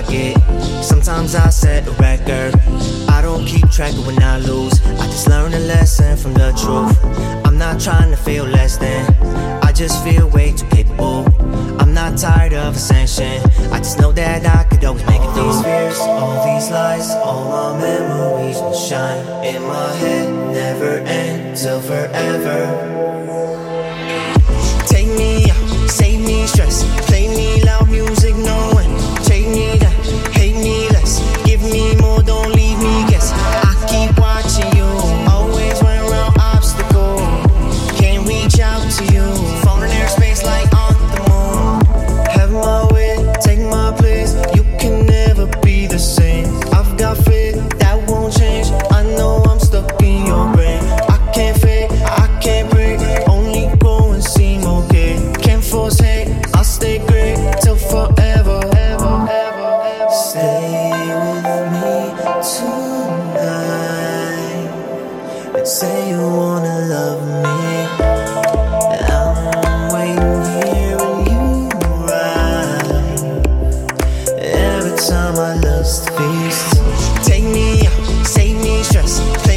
Sometimes I set a record. I don't keep track of when I lose. I just learn a lesson from the truth. I'm not trying to feel less than. I just feel way too capable. I'm not tired of ascension. I just know that I could always make it through. All these fears, all these lies, all my memories will shine in my head. Never end till forever. say you wanna love me. I'm waiting here you. Every time I lose the take me out, save me stress.